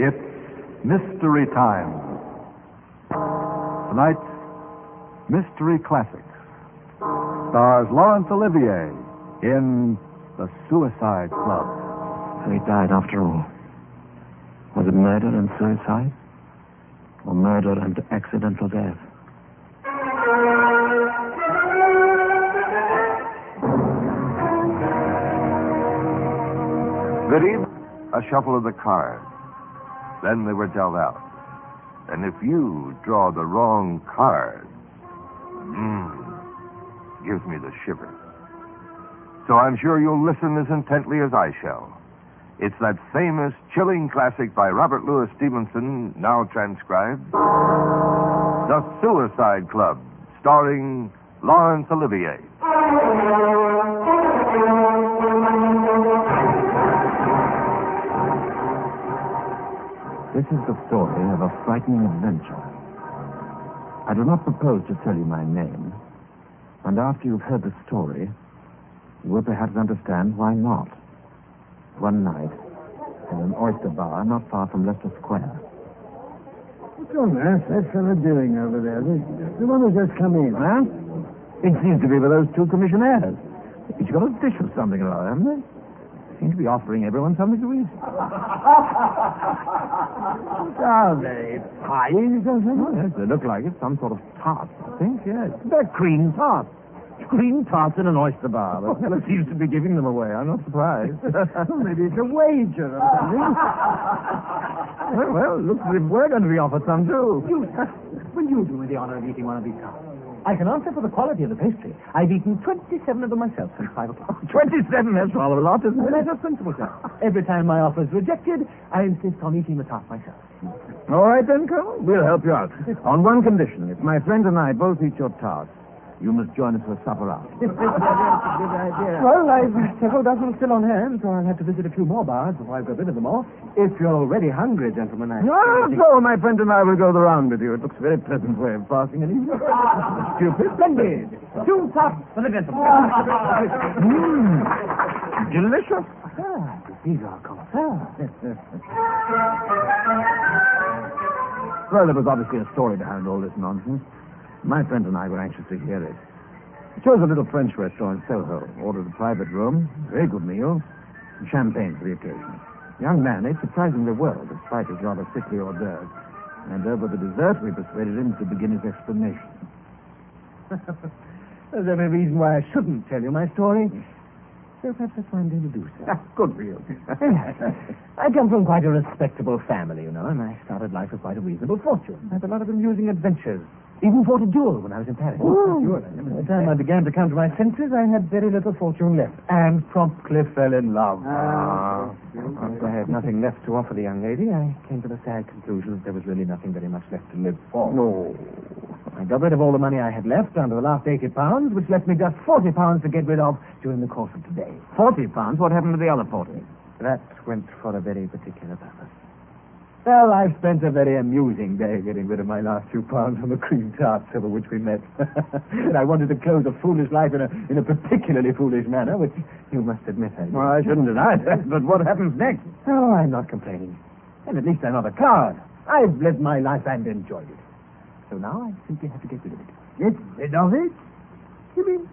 It's Mystery Time. Tonight's Mystery Classics stars Laurence Olivier in The Suicide Club. So he died after all. Was it murder and suicide? Or murder and accidental death? Good evening. A shuffle of the cards. Then they were dealt out. And if you draw the wrong card, mmm, gives me the shivers. So I'm sure you'll listen as intently as I shall. It's that famous, chilling classic by Robert Louis Stevenson, now transcribed The Suicide Club, starring Laurence Olivier. This is the story of a frightening adventure. I do not propose to tell you my name, and after you've heard the story, you will perhaps understand why not. One night, in an oyster bar not far from Leicester Square, What's on earth that fellow doing over there? The, the one who just come in. Huh? It seems to be with those two commissionaires. Each got a dish of something or other, haven't they? Seem to be offering everyone something to eat. Are they pies or something? Yes, they look like it. Some sort of tart, I think, yes. They're cream tarts. Cream tarts in an oyster bar. The fellow seems to be giving them away. I'm not surprised. Maybe it's a wager or something. well, well, looks as if we're going to be offered some, too. You, sir, will you do me the honor of eating one of these tarts? I can answer for the quality of the pastry. I've eaten 27 of them myself since 5 o'clock. 27, that's rather a lot, isn't it? matter of principle, sir. Every time my offer is rejected, I insist on eating the tart myself. All right, then, Colonel. We'll help you out. On one condition. If my friend and I both eat your tarts, you must join us for supper after. That's a good idea. Well, I've several dozen still on hand, so I'll have to visit a few more bars before I've got rid of them all. If you're already hungry, gentlemen, I... No, so my friend and I will go the round with you. It looks a very pleasant way of passing an evening. Stupid. Splendid! Two tarts for the gentleman. Mmm. Delicious. Ah, these are connoisseurs. Well, there was obviously a story behind all this nonsense. My friend and I were anxious to hear it. We chose a little French restaurant in Soho, uh, ordered a private room, very good meal, and champagne for the occasion. The young man ate surprisingly well, despite his rather sickly hors d'oeuvres. And over the dessert, we persuaded him to begin his explanation. There's every reason why I shouldn't tell you my story. So perhaps that's why I'm going to do so. Ah, good for you. I come from quite a respectable family, you know, and I started life with quite a reasonable fortune. I had a lot of amusing adventures. Even fought a duel when I was in Paris. Oh. By the time I began to come to my senses, I had very little fortune left, and promptly fell in love. Ah. After I had nothing left to offer the young lady, I came to the sad conclusion that there was really nothing very much left to live for. No. I got rid of all the money I had left down to the last 80 pounds, which left me just 40 pounds to get rid of during the course of today. Forty pounds? What happened to the other forty? That went for a very particular purpose. Well, I've spent a very amusing day getting rid of my last few pounds on the cream tarts over which we met. and I wanted to close a foolish life in a, in a particularly foolish manner, which you must admit I did. Well, I shouldn't deny that, but what happens next? Oh, I'm not complaining. And at least I'm not a coward. I've lived my life and enjoyed it. So now I simply have to get rid of it. Get rid of it? You mean,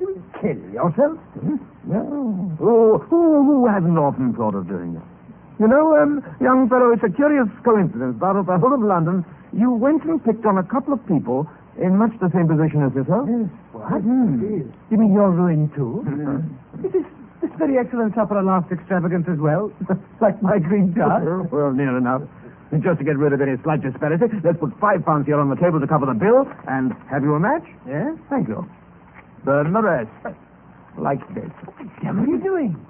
you mean kill yourself? Hmm? No. Who, who, who hasn't often thought of doing that? You know, um, young fellow, it's a curious coincidence, but of the whole of London, you went and picked on a couple of people in much the same position as yourself. Yes. What? Hmm. You mean you're ruined too? Is this, very excellent supper a last extravagance as well? like my green tart? well, near enough. And just to get rid of any slight disparity, let's put five pounds here on the table to cover the bill, and have you a match? Yes? Thank you. Burn the rest. Like this. What are you doing?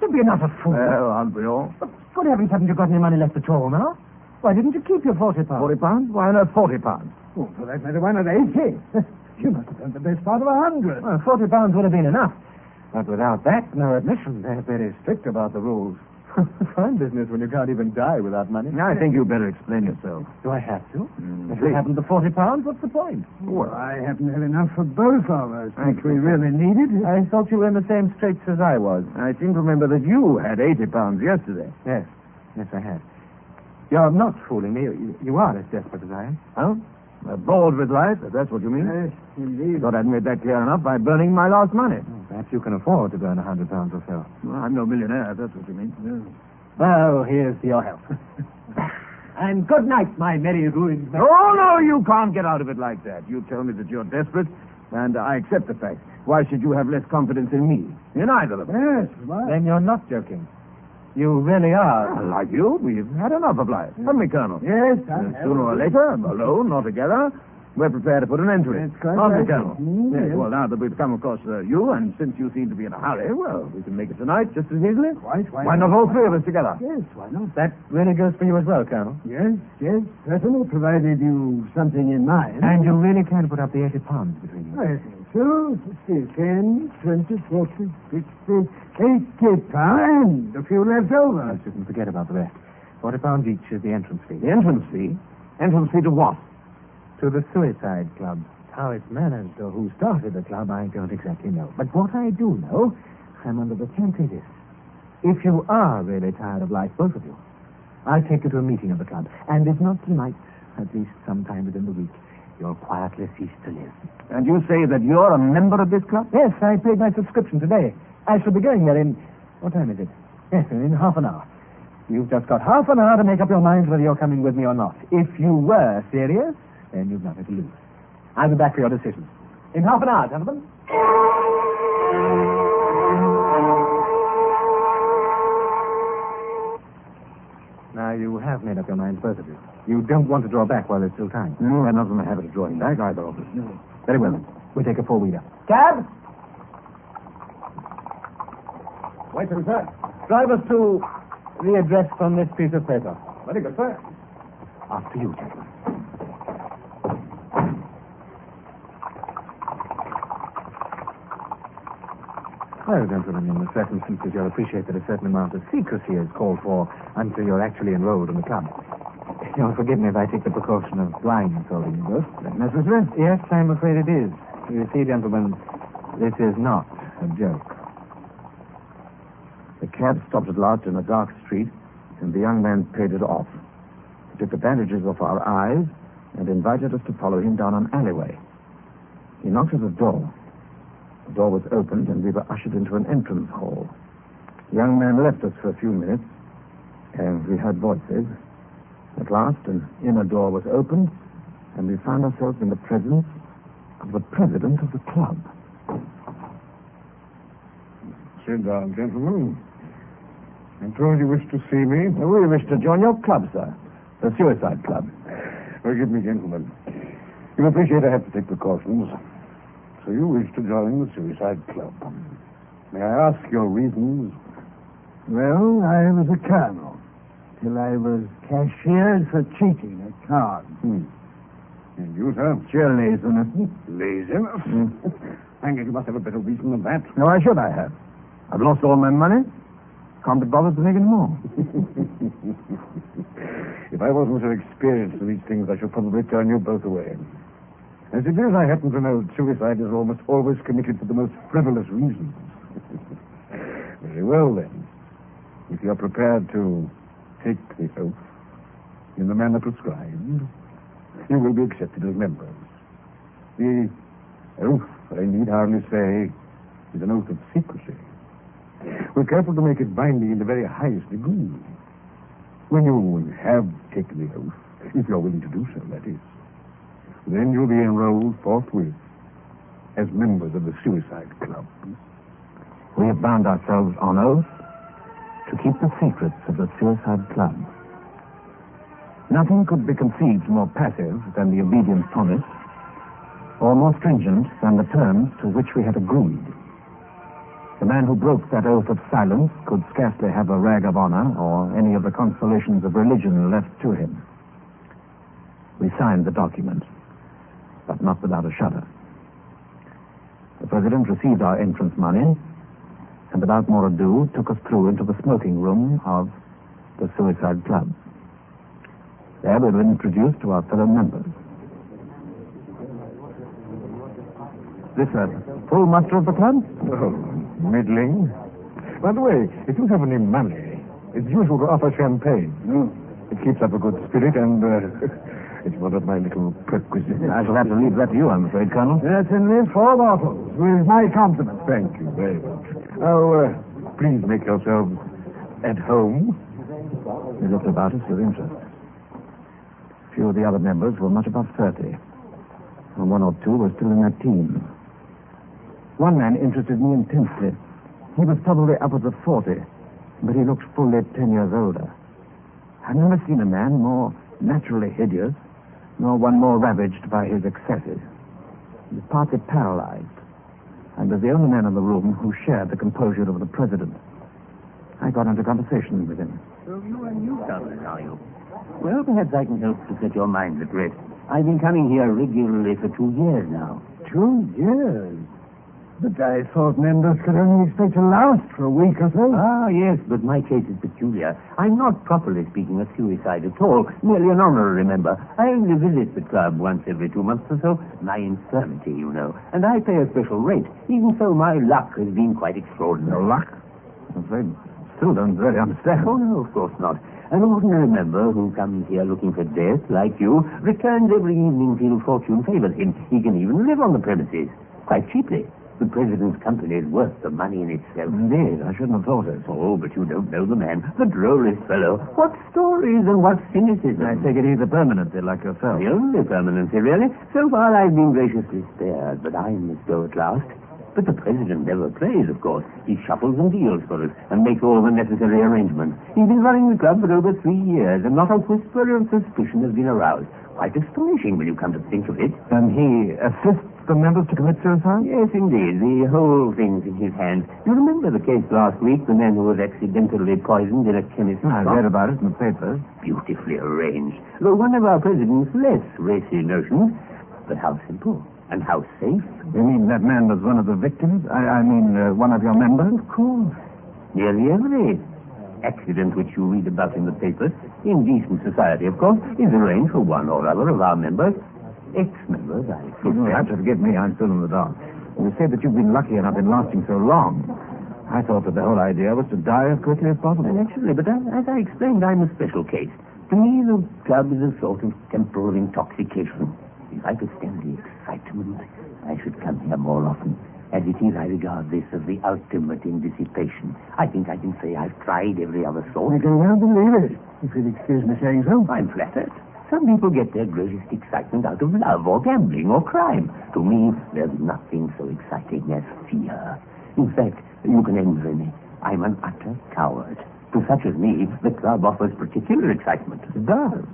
Don't be an utter fool. Well, aren't we all? Good heavens, haven't you got any money left at all now? Why didn't you keep your 40 pounds? Forty pounds? Why not forty pounds? Oh, for that matter, why not 80? you must have done the best part of a hundred. Well, 40 pounds would have been enough. But without that, no admission. They're very strict about the rules. Fine business when you can't even die without money. I think you'd better explain yourself. Do I have to? Mm, If we haven't the 40 pounds, what's the point? Well, I happen to have enough for both of us, which we really needed. It. I thought you were in the same straits as I was. I seem to remember that you had eighty pounds yesterday. Yes. Yes, I had. You're not fooling me. You, are as desperate as I am. Huh? Uh, bored with life, if that's what you mean. Yes, indeed. Thought I'd made that clear enough by burning my last money. Perhaps you can afford to burn a hundred pounds or so. Well, I'm no millionaire, if that's what you mean. Well, here's to your health. and good night, my merry ruined man. Oh, no, you can't get out of it like that. You tell me that you're desperate, and I accept the fact. Why should you have less confidence in me? In either of us. Yes, why? Then you're not joking. You really are. Like you, we've had enough of life. Haven't we, Colonel? Yes, uh, Sooner or later, alone or together, we're prepared to put an end to it. That's quite Aren't right. we, Colonel? Mm, yes. yes. Well, now that we've come across uh, you, and since you seem to be in a hurry, well, we can make it tonight just as easily. Quite, why, why not? not all three of us together? Yes, why not? That really goes for you as well, Colonel. Yes, yes, certainly, provided you've something in mind. And you really can put up the 80 pounds between you. Yes, 12, pounds, a few left over. I shouldn't forget about the rest. 40 pounds each is the entrance fee. The entrance fee? Entrance fee to what? To the Suicide Club. How it's managed or who started the club, I don't exactly know. But what I do know, I'm under the temptation. If you are really tired of life, both of you, I'll take you to a meeting of the club. And if not tonight, at least sometime within the week you'll quietly cease to live. And you say that you're a member of this club? Yes, I paid my subscription today. I shall be going there in. What time is it? Yes, in half an hour. You've just got half an hour to make up your minds whether you're coming with me or not. If you were serious, then you've nothing to lose. I'll be back for your decision. In half an hour, gentlemen. Have made up your minds, both of you. You don't want to draw back while there's still time. No, we're not in the habit of drawing back, either of us. Very well, then. We'll take a four-wheeler. Cab! Wait till sir. Drive us to the address on this piece of paper. Very good, sir. After you, gentlemen. Well, gentlemen, in the circumstances, you'll appreciate that a certain amount of secrecy is called for until you're actually enrolled in the club. You'll forgive me if I take the precaution of blindfolding you both. Necessary? Yes, I'm afraid it is. You see, gentlemen, this is not a joke. The cab stopped at last in a dark street, and the young man paid it off. He took advantages of our eyes and invited us to follow him down an alleyway. He knocked at the door. The door was opened, and we were ushered into an entrance hall. The young man left us for a few minutes, and we heard voices. At last, an inner door was opened, and we found ourselves in the presence of the president of the club. Sit down, gentlemen. I'm told you wish to see me. Oh, we wish to join your club, sir. The Suicide Club. Forgive me, gentlemen. You appreciate I have to take precautions. So you wish to join the Suicide Club. May I ask your reasons? Well, I was a colonel till I was cashiered for cheating at cards. Hmm. And you, sir? Sheer laziness. Laziness? Hmm. Hang it, you must have a better reason than that. No, why should I have? I've lost all my money. Can't be bothered to make any more. if I wasn't so experienced in these things, I should probably turn you both away. As it is, I happen to know that suicide is almost always committed for the most frivolous reasons. Very well, then. If you're prepared to take the oath in the manner prescribed, you will be accepted as members. The oath, I need hardly say, is an oath of secrecy. We're careful to make it binding in the very highest degree. When you have taken the oath, if you're willing to do so, that is, then you'll be enrolled forthwith as members of the Suicide Club. We have bound ourselves on oath to keep the secrets of the Suicide Club. Nothing could be conceived more passive than the obedience promise, or more stringent than the terms to which we had agreed. The man who broke that oath of silence could scarcely have a rag of honor or any of the consolations of religion left to him. We signed the document, but not without a shudder. The president received our entrance money and without more ado took us through into the smoking room of the Suicide Club. There we were introduced to our fellow members. This a full muster of the club? Oh, middling. By the way, if you have any money, it's usual to offer champagne. No. It keeps up a good spirit, and uh, it's one of my little perquisites. I shall have to leave that to you, I'm afraid, Colonel. That's in the four bottles, with my compliments. Thank you very much. Now, uh, please make yourselves at home. They looked about us with interest. Few of the other members were much above 30, and one or two were still in their teens. One man interested me intensely. He was probably upwards of 40, but he looked fully 10 years older. I've never seen a man more naturally hideous, nor one more ravaged by his excesses. He was partly paralyzed, and was the only man in the room who shared the composure of the president. I got into conversation with him. So you are newcomers, are you? Well, perhaps I can help to set your mind at rest. I've been coming here regularly for two years now. Two years. But I thought members could only expect to last for a week or so. Ah, yes, but my case is peculiar. I'm not, properly speaking, a suicide at all. Merely an honorary member. I only visit the club once every two months or so. My infirmity, you know. And I pay a special rate. Even so, my luck has been quite extraordinary. No luck? I'm afraid still don't really understand. Oh, no, of course not. An ordinary member who comes here looking for death, like you, returns every evening till fortune favors him. He can even live on the premises, quite cheaply. The president's company is worth the money in itself. Indeed, I shouldn't have thought it. Oh, but you don't know the man. The drollest fellow. What stories and what cynicism. I take it he's a permanency like yourself. The only permanency, really. So far, I've been graciously spared, but I must go at last. But the president never plays, of course. He shuffles and deals for us and makes all the necessary arrangements. He's been running the club for over three years, and not a whisper of suspicion has been aroused. Quite astonishing when you come to think of it. And he assists the members to commit suicide? Yes, indeed. The whole thing's in his hands. You remember the case last week, the man who was accidentally poisoned in a chemist's I shop? read about it in the papers. Beautifully arranged. Though one of our president's less racy notions, but how simple and how safe. You mean that man was one of the victims? I, I mean, uh, one of your members? Of course. Nearly every accident which you read about in the papers, in decent society, of course, is arranged for one or other of our members. Ex-members, I You suspect. have to forgive me. I'm still in the dark. You say that you've been lucky enough in lasting so long. I thought that the whole idea was to die as quickly as possible. Naturally, but as, as I explained, I'm a special case. To me, the club is a sort of temporal intoxication. If I could stand the excitement, I should come here more often. As it is, I regard this as the ultimate in dissipation. I think I can say I've tried every other I sort. can well believe it, if you'll excuse me saying so. I'm flattered. Some people get their greatest excitement out of love or gambling or crime. To me, there's nothing so exciting as fear. In fact, you can envy me. I'm an utter coward. To such as me, the club offers particular excitement. It does.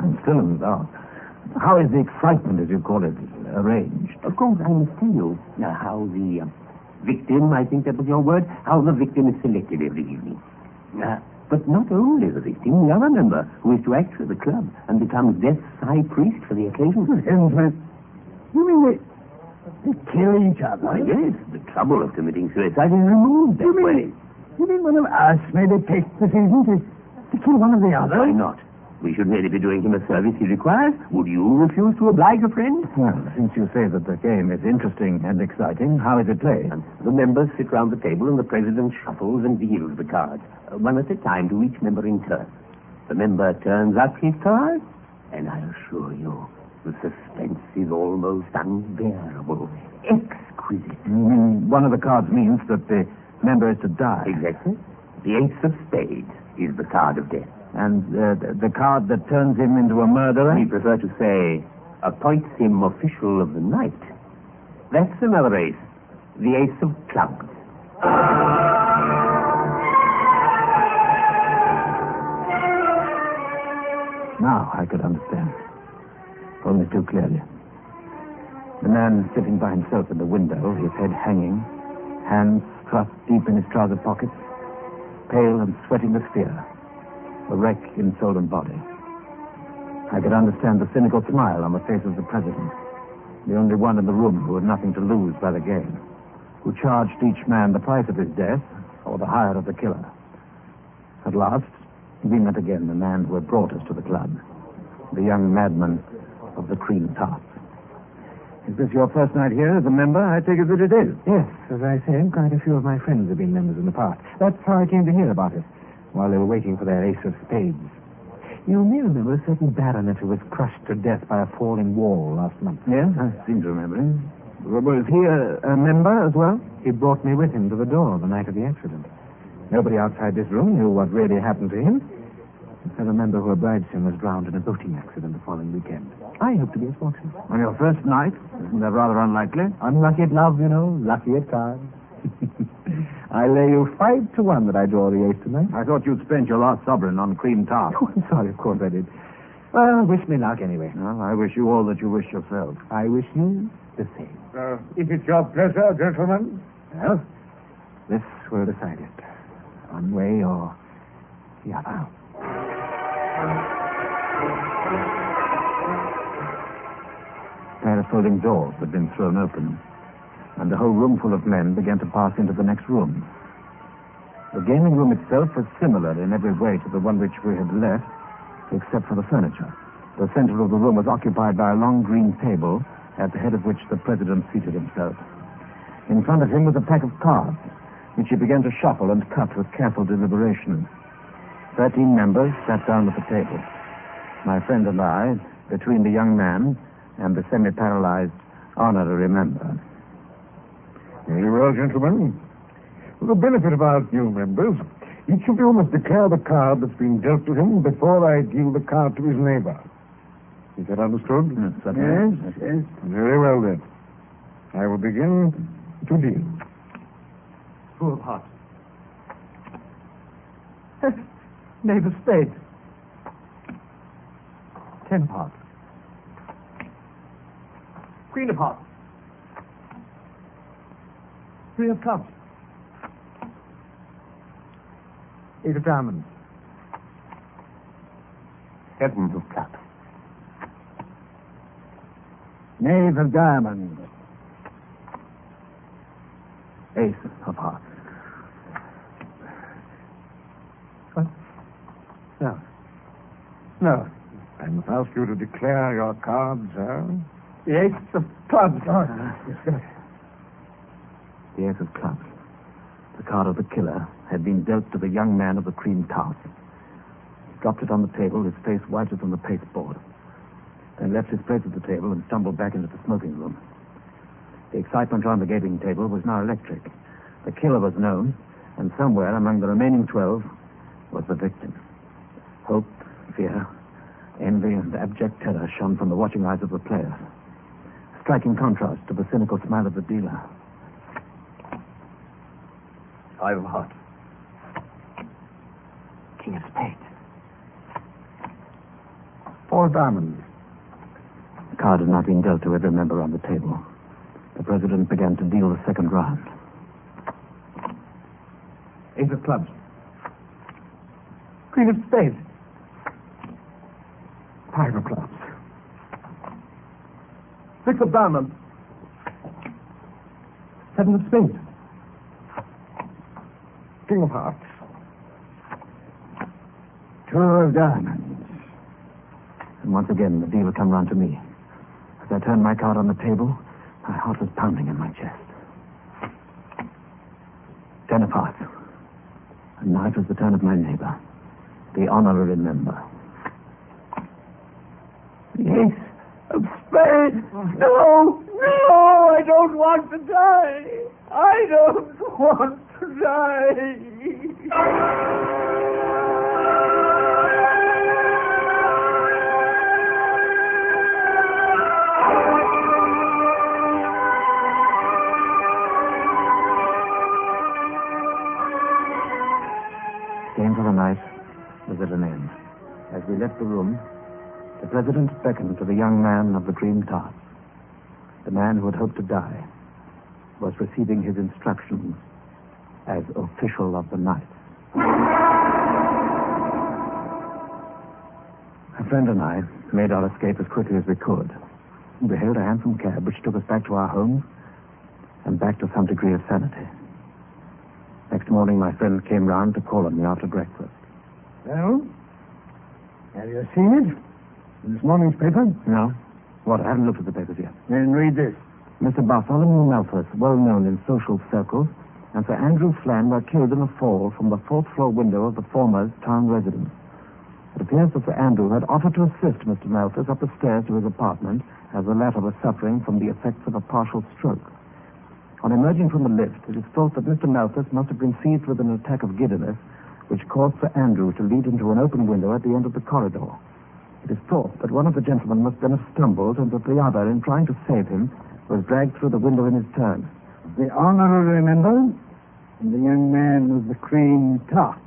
I'm still in the dark. How is the excitement, as you call it, arranged? Of course, I must tell you uh, how the uh, victim, I think that was your word, how the victim is selected every evening. Uh, but not only the victim, the other member who is to act for the club and becomes death's high priest for the occasion. You mean they, they kill each other? Why, yes, the trouble of committing suicide is removed that You mean, way. you mean one of us made a pick decision to, to kill one of the other? Why not? We should merely be doing him a service he requires. Would you refuse to oblige a friend? Well, since you say that the game is interesting and exciting, how is it played? And the members sit round the table and the president shuffles and deals the cards, one at a time to each member in turn. The member turns up his card, and I assure you, the suspense is almost unbearable, exquisite. Mean one of the cards means that the member is to die? Exactly. The ace of spades is the card of death. And uh, the the card that turns him into a murderer? We prefer to say, appoints him official of the night. That's another ace, the ace of clubs. Now I could understand. Only too clearly. The man sitting by himself in the window, his head hanging, hands thrust deep in his trouser pockets, pale and sweating with fear, a wreck in soul and body. I could understand the cynical smile on the face of the president, the only one in the room who had nothing to lose by the game, who charged each man the price of his death or the hire of the killer. At last, we met again the man who had brought us to the club, the young madman of the cream tarts. Is this your first night here as a member? I take it that it is. Yes, as I say, quite a few of my friends have been members in the past. That's how I came to hear about it, while they were waiting for their ace of spades. You may remember a certain baronet who was crushed to death by a falling wall last month. Yes, I seem to remember him. Was he a, a member as well? He brought me with him to the door the night of the accident. Nobody outside this room knew what really happened to him. I remember who obliged him was drowned in a boating accident the following weekend. I hope to be as fortunate. On your first night? Isn't that rather unlikely? Unlucky at love, you know, lucky at cards. I lay you five to one that I draw the ace tonight. I thought you'd spent your last sovereign on cream tart. Oh, I'm sorry, of course I did. Well, wish me luck anyway. Well, I wish you all that you wish yourself. I wish you the same. Uh, if it's your pleasure, gentlemen. Well, this will decide it. One way or the other. A pair of folding doors had been thrown open, and the whole roomful of men began to pass into the next room. The gaming room itself was similar in every way to the one which we had left, except for the furniture. The center of the room was occupied by a long green table, at the head of which the president seated himself. In front of him was a pack of cards, which he began to shuffle and cut with careful deliberation. Thirteen members sat down at the table. My friend and I, between the young man and the semi-paralyzed honorary member. Very well, gentlemen. For the benefit of our new members, each of you must declare the card that's been dealt to him before I deal the card to his neighbor. Is that understood? Yes, yes, yes. Very well, then. I will begin to deal. Four of hearts. Knave of spades. Ten of hearts. Queen of hearts. Three of clubs. Eight of diamonds. Seven of clubs. Knave of diamonds. Ace of hearts. What? No. No. I must ask you to declare your cards, sir. The ace of clubs. Ah, The ace of clubs. The card of the killer had been dealt to the young man of the cream tart. He dropped it on the table, his face whiter than the pasteboard. Then left his place at the table and stumbled back into the smoking room. The excitement round the gaming table was now electric. The killer was known, and somewhere among the remaining twelve was the victim. Hope, fear, envy, and abject terror shone from the watching eyes of the players. Striking contrast to the cynical smile of the dealer. Five of hearts. King of spades. Four diamonds. The card had not been dealt to every member on the table. The president began to deal the second round. Ace of clubs. Queen of spades. Five of clubs. Six of diamonds. Seven of spades. King of hearts. Two of diamonds. And once again, the deal come round to me. As I turned my card on the table, my heart was pounding in my chest. Ten of hearts. And now it was the turn of my neighbor, the honorary member. Ace of spades. No, no, I don't want to die. I don't want to Game for the night was at an end. As we left the room, the president beckoned to the young man of the green tarts. The man who had hoped to die was receiving his instructions as official of the night. My friend and I made our escape as quickly as we could. We hailed a hansom cab which took us back to our homes and back to some degree of sanity. Next morning, my friend came round to call on me after breakfast. Well, have you seen it? In this morning's paper? No? What? I haven't looked at the papers yet. Then read this. Mr. Bartholomew Malthus, well known in social circles, and Sir Andrew Flann were killed in a fall from the fourth floor window of the former's town residence. It appears that Sir Andrew had offered to assist Mr. Malthus up the stairs to his apartment as the latter was suffering from the effects of a partial stroke. On emerging from the lift, it is thought that Mr. Malthus must have been seized with an attack of giddiness, which caused Sir Andrew to lead into an open window at the end of the corridor. It is thought that one of the gentlemen must then have stumbled, and that the other, in trying to save him, was dragged through the window in his turn. The honorary member and the young man with the cream top.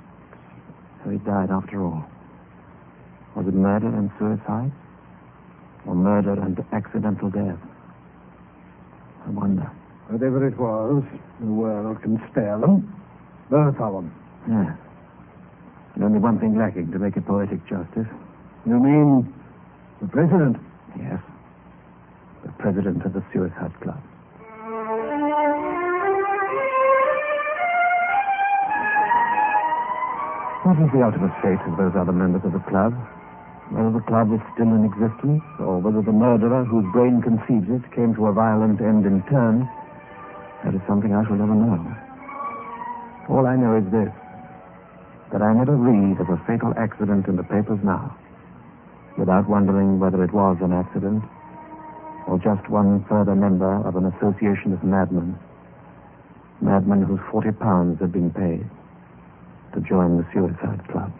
So he died after all. Was it murder and suicide? Or murder and accidental death? I wonder. Whatever it was, the world can spare them. Both of them. Yeah. And only one thing lacking to make it poetic justice. You mean the president? Yes. The president of the Suicide Club. What is the ultimate fate of those other members of the club? Whether the club is still in existence, or whether the murderer whose brain conceives it came to a violent end in turn, that is something I shall never know. All I know is this, that I never read of a fatal accident in the papers now, without wondering whether it was an accident, or just one further member of an association of madmen, madmen whose forty pounds had been paid to join the Suicide Club.